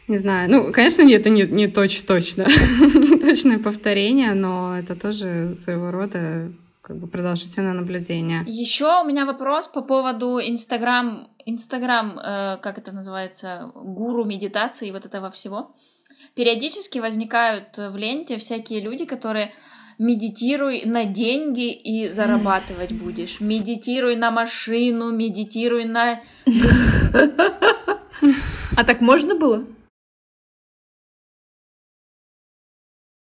не знаю, ну, конечно, нет, это не, не точно, не точное повторение, но это тоже своего рода как бы продолжительное наблюдение. Еще у меня вопрос по поводу Инстаграм, Инстаграм, э, как это называется, гуру медитации и вот этого всего. Периодически возникают в ленте всякие люди, которые медитируй на деньги и зарабатывать будешь. Медитируй на машину, медитируй на... А так можно было?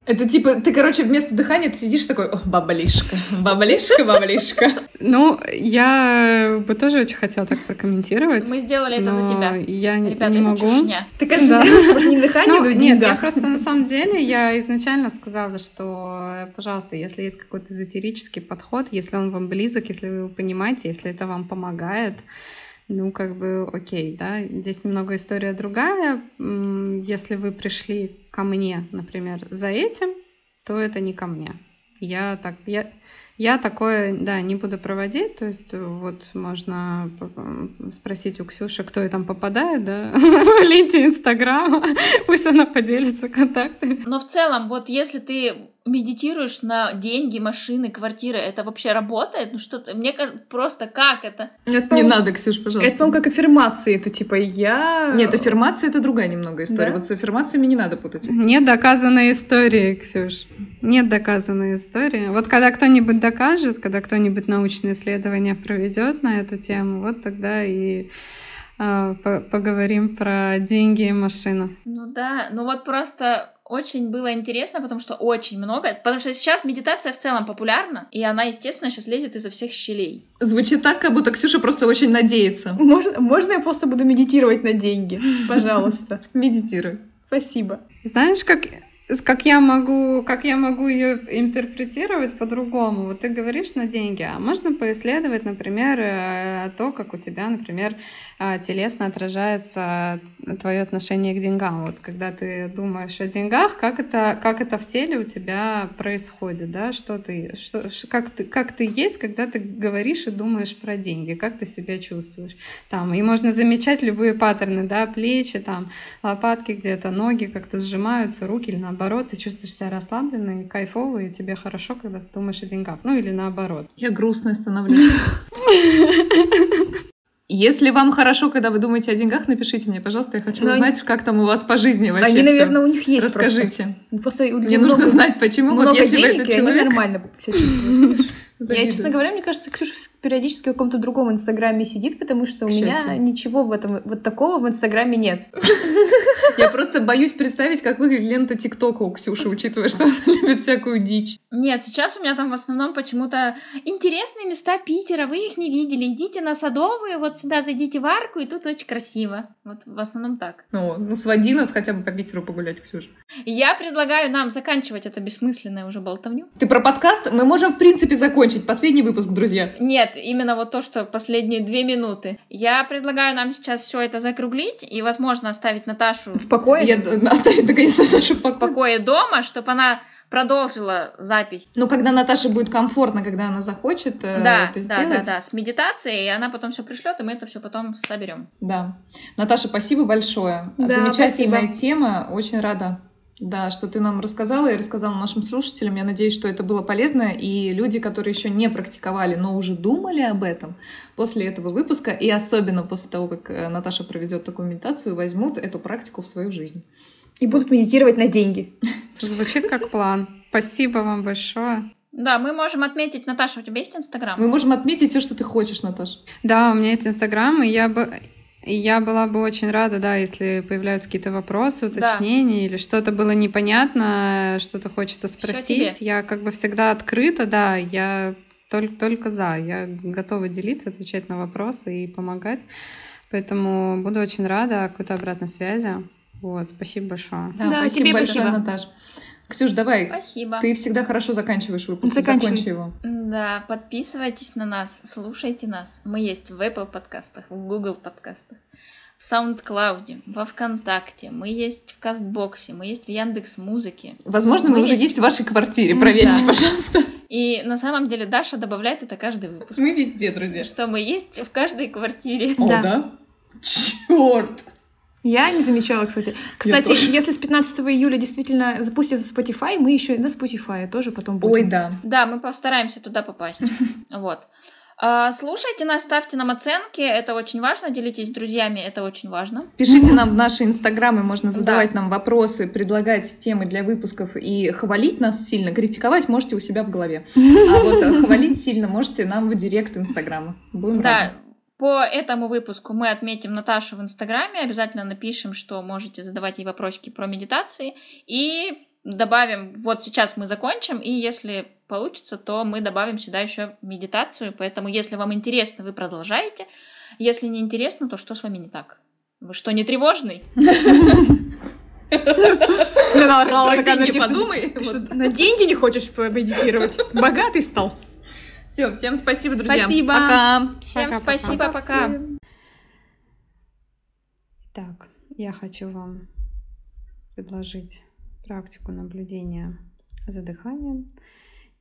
Это типа, ты, короче, вместо дыхания ты сидишь такой, о, бабалишка, бабалишка, бабалишка. Ну, я бы тоже очень хотела так прокомментировать. Мы сделали это за тебя. Я не- Ребята, не это могу. чушня. Ты концентрируешься просто не на дыхании, Ну, нет, я просто на самом деле, я изначально сказала, что, пожалуйста, если есть какой-то эзотерический подход, если он вам близок, если вы его понимаете, если это вам помогает, ну, как бы, окей, да. Здесь немного история другая. Если вы пришли ко мне, например, за этим, то это не ко мне. Я так, я, я такое, да, не буду проводить. То есть вот можно спросить у Ксюши, кто ей там попадает, да, в ленте Инстаграма. Пусть она поделится контактами. Но в целом, вот если ты медитируешь на деньги, машины, квартиры, это вообще работает? Ну что ты, мне кажется, просто как это? Это, Не надо, Ксюш, пожалуйста. Это, по-моему, как аффирмации. То типа я... Нет, аффирмация — это другая немного история. Да? Вот с аффирмациями не надо путать. Нет доказанной истории, Ксюш. Нет доказанной истории. Вот когда кто-нибудь докажет, когда кто-нибудь научные исследования проведет на эту тему, вот тогда и а, по- поговорим про деньги и машину. Ну да, ну вот просто очень было интересно, потому что очень много, потому что сейчас медитация в целом популярна, и она, естественно, сейчас лезет изо всех щелей. Звучит так, как будто Ксюша просто очень надеется. Можно, можно я просто буду медитировать на деньги? Пожалуйста. Медитируй. Спасибо. Знаешь, как, как я могу, как я могу ее интерпретировать по-другому? Вот ты говоришь на деньги, а можно поисследовать, например, э, то, как у тебя, например, телесно отражается твое отношение к деньгам. Вот когда ты думаешь о деньгах, как это, как это в теле у тебя происходит, да? Что ты, что, как ты, как ты есть, когда ты говоришь и думаешь про деньги, как ты себя чувствуешь? Там и можно замечать любые паттерны, да, плечи, там лопатки где-то, ноги как-то сжимаются, руки или наоборот, ты чувствуешь себя расслабленной, кайфово, и тебе хорошо, когда ты думаешь о деньгах. Ну или наоборот. Я грустная становлюсь. Если вам хорошо, когда вы думаете о деньгах, напишите мне, пожалуйста. Я хочу Но узнать, как там у вас по жизни вообще Они, всё. наверное, у них есть Расскажите. просто. Просто Мне людей нужно много- знать, почему. много Вот если бы денег, этот и они человек... нормально себя чувствуют. Я, Завидую. честно говоря, мне кажется, Ксюша периодически в каком-то другом инстаграме сидит, потому что у К меня счастью. ничего в этом вот такого в инстаграме нет. Я просто боюсь представить, как выглядит лента ТикТока у Ксюши, учитывая, что она любит всякую дичь. Нет, сейчас у меня там в основном почему-то интересные места Питера, вы их не видели, идите на Садовые, вот сюда зайдите в арку, и тут очень красиво. Вот в основном так. Ну, ну своди нас хотя бы по Питеру погулять, Ксюша. Я предлагаю нам заканчивать это бессмысленное уже болтовню. Ты про подкаст? Мы можем, в принципе, закончить. Последний выпуск, друзья. Нет, именно вот то, что последние две минуты. Я предлагаю нам сейчас все это закруглить и, возможно, оставить Наташу В покое? Я оставить наконец-то Наташу в в покое. покое дома, чтобы она продолжила запись. Ну, когда Наташе будет комфортно, когда она захочет э, да, это да, сделать. да, да, с медитацией, и она потом все пришлет, и мы это все потом соберем. Да. Наташа, спасибо большое. Да, Замечательная спасибо. тема. Очень рада Да, что ты нам рассказала и рассказала нашим слушателям. Я надеюсь, что это было полезно. И люди, которые еще не практиковали, но уже думали об этом, после этого выпуска, и особенно после того, как э, Наташа проведет такую медитацию, возьмут эту практику в свою жизнь. И будут медитировать на деньги. Звучит как план. Спасибо вам большое. Да, мы можем отметить, Наташа, у тебя есть Инстаграм? Мы можем отметить все, что ты хочешь, Наташа. Да, у меня есть Инстаграм, и я бы я была бы очень рада, да, если появляются какие-то вопросы, уточнения да. или что-то было непонятно, что-то хочется спросить. Я как бы всегда открыта, да, я только, только за. Я готова делиться, отвечать на вопросы и помогать. Поэтому буду очень рада какой-то обратной связи. Вот, спасибо большое. Да, да спасибо тебе большое, спасибо. Наташа. Ксюш, давай. Спасибо. Ты всегда хорошо заканчиваешь выпуск. Закончи его. Да, подписывайтесь на нас, слушайте нас. Мы есть в Apple подкастах, в Google подкастах, в SoundCloud, во ВКонтакте, мы есть в Кастбоксе, мы есть в Яндекс Музыке. Возможно, мы, мы уже есть... есть в вашей квартире. Проверьте, да. пожалуйста. И на самом деле Даша добавляет это каждый выпуск. Мы везде, друзья. Что мы есть в каждой квартире. О, да? да? Черт! Я не замечала, кстати. Кстати, если с 15 июля действительно запустится Spotify, мы еще и на Spotify тоже потом будем. Ой, да. Да, мы постараемся туда попасть. Вот. А, слушайте нас, ставьте нам оценки, это очень важно, делитесь с друзьями, это очень важно. Пишите нам в наши инстаграмы, можно задавать да. нам вопросы, предлагать темы для выпусков и хвалить нас сильно. Критиковать можете у себя в голове, а вот хвалить сильно можете нам в директ инстаграма. Будем да. рады. По этому выпуску мы отметим Наташу в Инстаграме, обязательно напишем, что можете задавать ей вопросики про медитации, и добавим, вот сейчас мы закончим, и если получится, то мы добавим сюда еще медитацию, поэтому если вам интересно, вы продолжаете, если не интересно, то что с вами не так? Вы что, не тревожный? На деньги не хочешь помедитировать? Богатый стал. Все, всем спасибо, друзья. Спасибо. Пока. Всем пока, спасибо, пока. пока. Итак, я хочу вам предложить практику наблюдения за дыханием.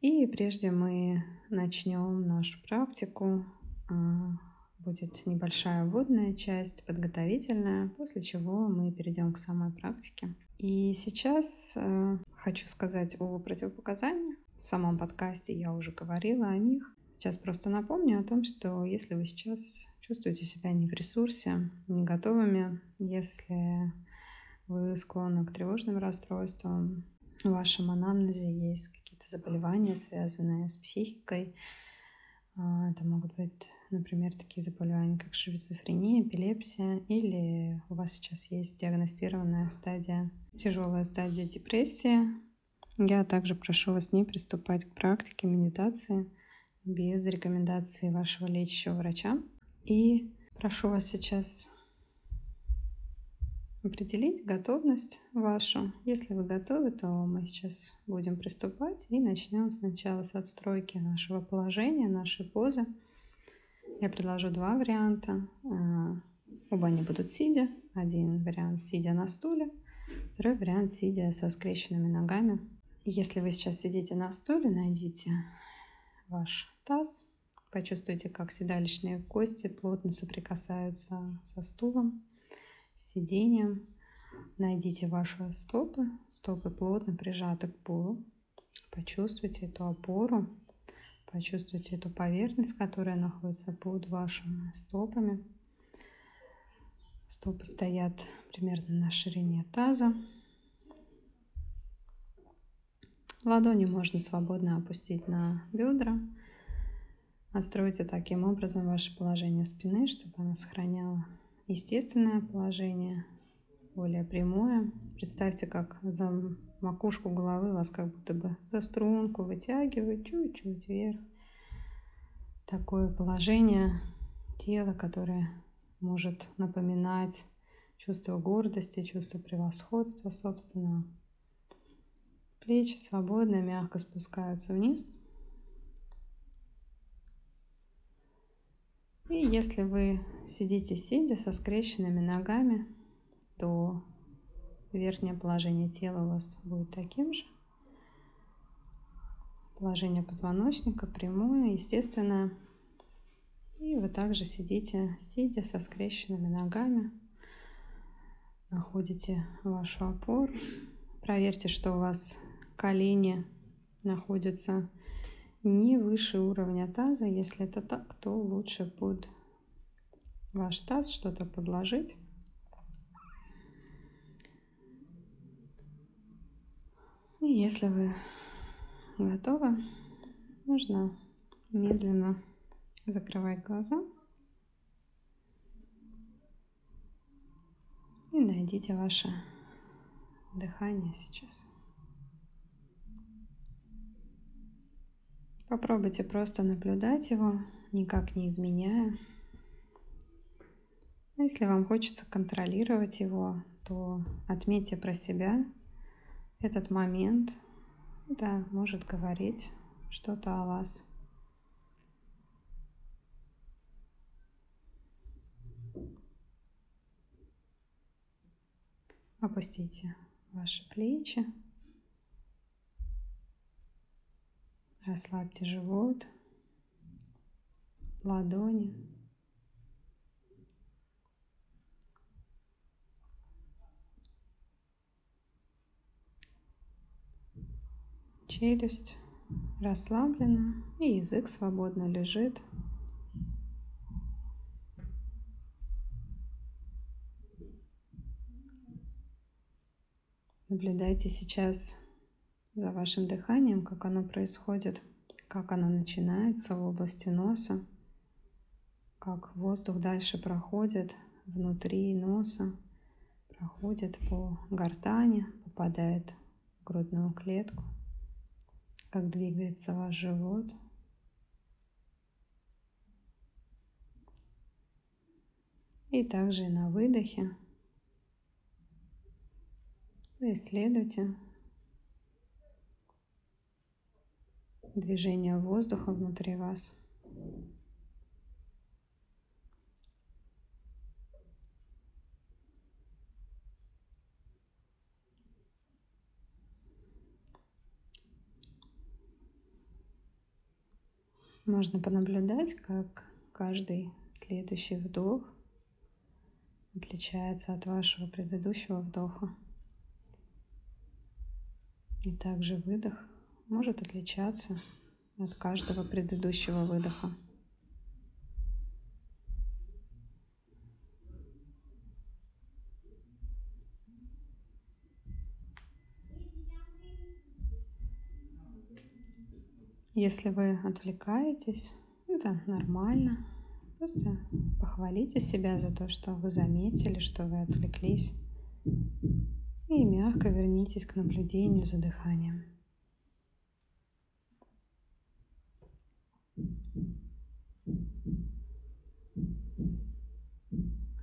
И прежде мы начнем нашу практику, а, будет небольшая вводная часть, подготовительная, после чего мы перейдем к самой практике. И сейчас э, хочу сказать о противопоказаниях. В самом подкасте я уже говорила о них. Сейчас просто напомню о том, что если вы сейчас чувствуете себя не в ресурсе, не готовыми, если вы склонны к тревожным расстройствам, в вашем анамнезе есть какие-то заболевания, связанные с психикой, а, это могут быть, например, такие заболевания, как шизофрения, эпилепсия, или у вас сейчас есть диагностированная стадия, тяжелая стадия депрессии, я также прошу вас не приступать к практике медитации без рекомендации вашего лечащего врача. И прошу вас сейчас определить готовность вашу. Если вы готовы, то мы сейчас будем приступать и начнем сначала с отстройки нашего положения, нашей позы. Я предложу два варианта. А, оба они будут сидя. Один вариант сидя на стуле, второй вариант сидя со скрещенными ногами если вы сейчас сидите на стуле, найдите ваш таз, почувствуйте, как седалищные кости плотно соприкасаются со стулом, сиденьем. Найдите ваши стопы, стопы плотно прижаты к полу. Почувствуйте эту опору, почувствуйте эту поверхность, которая находится под вашими стопами. Стопы стоят примерно на ширине таза. Ладони можно свободно опустить на бедра. Отстройте таким образом ваше положение спины, чтобы она сохраняла естественное положение, более прямое. Представьте, как за макушку головы вас как будто бы за струнку вытягивает чуть-чуть вверх. Такое положение тела, которое может напоминать чувство гордости, чувство превосходства собственного. Плечи свободно, мягко спускаются вниз. И если вы сидите сидя со скрещенными ногами, то верхнее положение тела у вас будет таким же. Положение позвоночника прямое, естественное. И вы также сидите, сидя со скрещенными ногами, находите вашу опору, Проверьте, что у вас колени находятся не выше уровня таза. Если это так, то лучше под ваш таз что-то подложить. И если вы готовы, нужно медленно закрывать глаза и найдите ваше дыхание сейчас. Попробуйте просто наблюдать его, никак не изменяя. А если вам хочется контролировать его, то отметьте про себя этот момент. Да, может говорить что-то о вас. Опустите ваши плечи. Расслабьте живот, ладони. Челюсть расслаблена и язык свободно лежит. Наблюдайте сейчас за вашим дыханием, как оно происходит, как оно начинается в области носа, как воздух дальше проходит внутри носа, проходит по гортани, попадает в грудную клетку, как двигается ваш живот. И также и на выдохе исследуйте движение воздуха внутри вас. Можно понаблюдать, как каждый следующий вдох отличается от вашего предыдущего вдоха. И также выдох может отличаться от каждого предыдущего выдоха. Если вы отвлекаетесь, это нормально. Просто похвалите себя за то, что вы заметили, что вы отвлеклись. И мягко вернитесь к наблюдению за дыханием.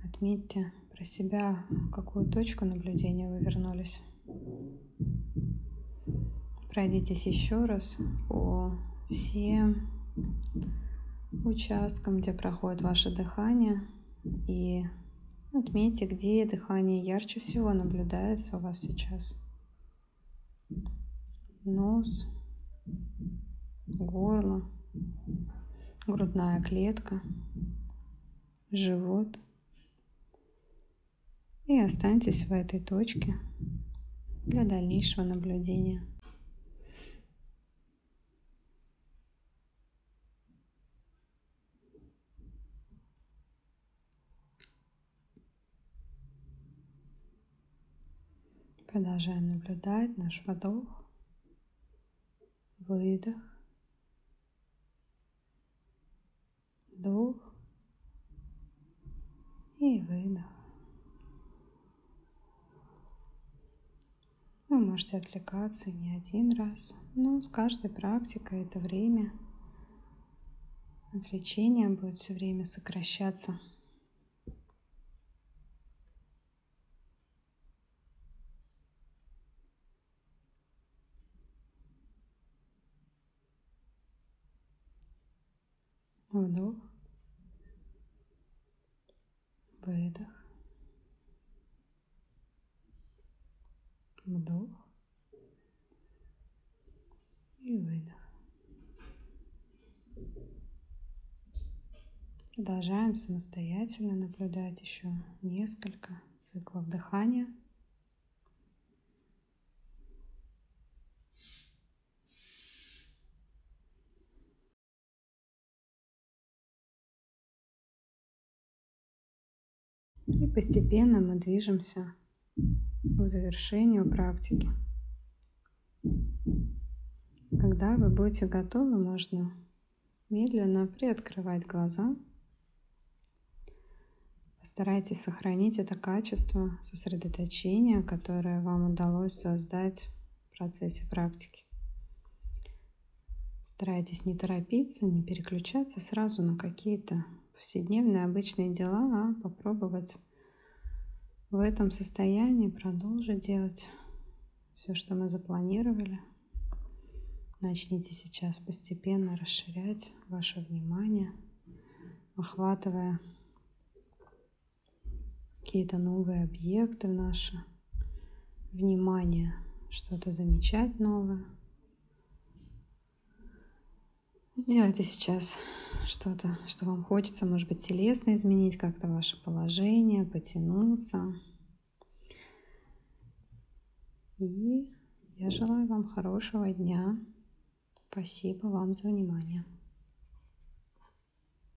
Отметьте про себя, в какую точку наблюдения вы вернулись. Пройдитесь еще раз по всем участкам, где проходит ваше дыхание, и Отметьте, где дыхание ярче всего наблюдается у вас сейчас. Нос, горло, грудная клетка, живот. И останьтесь в этой точке для дальнейшего наблюдения. Продолжаем наблюдать наш вдох, выдох, вдох и выдох. Вы можете отвлекаться не один раз, но с каждой практикой это время отвлечения будет все время сокращаться. Вдох. Выдох. Вдох. И выдох. Продолжаем самостоятельно наблюдать еще несколько циклов дыхания. И постепенно мы движемся к завершению практики. Когда вы будете готовы, можно медленно приоткрывать глаза. Постарайтесь сохранить это качество сосредоточения, которое вам удалось создать в процессе практики. Старайтесь не торопиться, не переключаться сразу на какие-то повседневные обычные дела, а попробовать в этом состоянии продолжить делать все, что мы запланировали. Начните сейчас постепенно расширять ваше внимание, охватывая какие-то новые объекты в наше внимание, что-то замечать новое – Сделайте сейчас что-то, что вам хочется, может быть, телесно изменить как-то ваше положение, потянуться. И я желаю вам хорошего дня. Спасибо вам за внимание.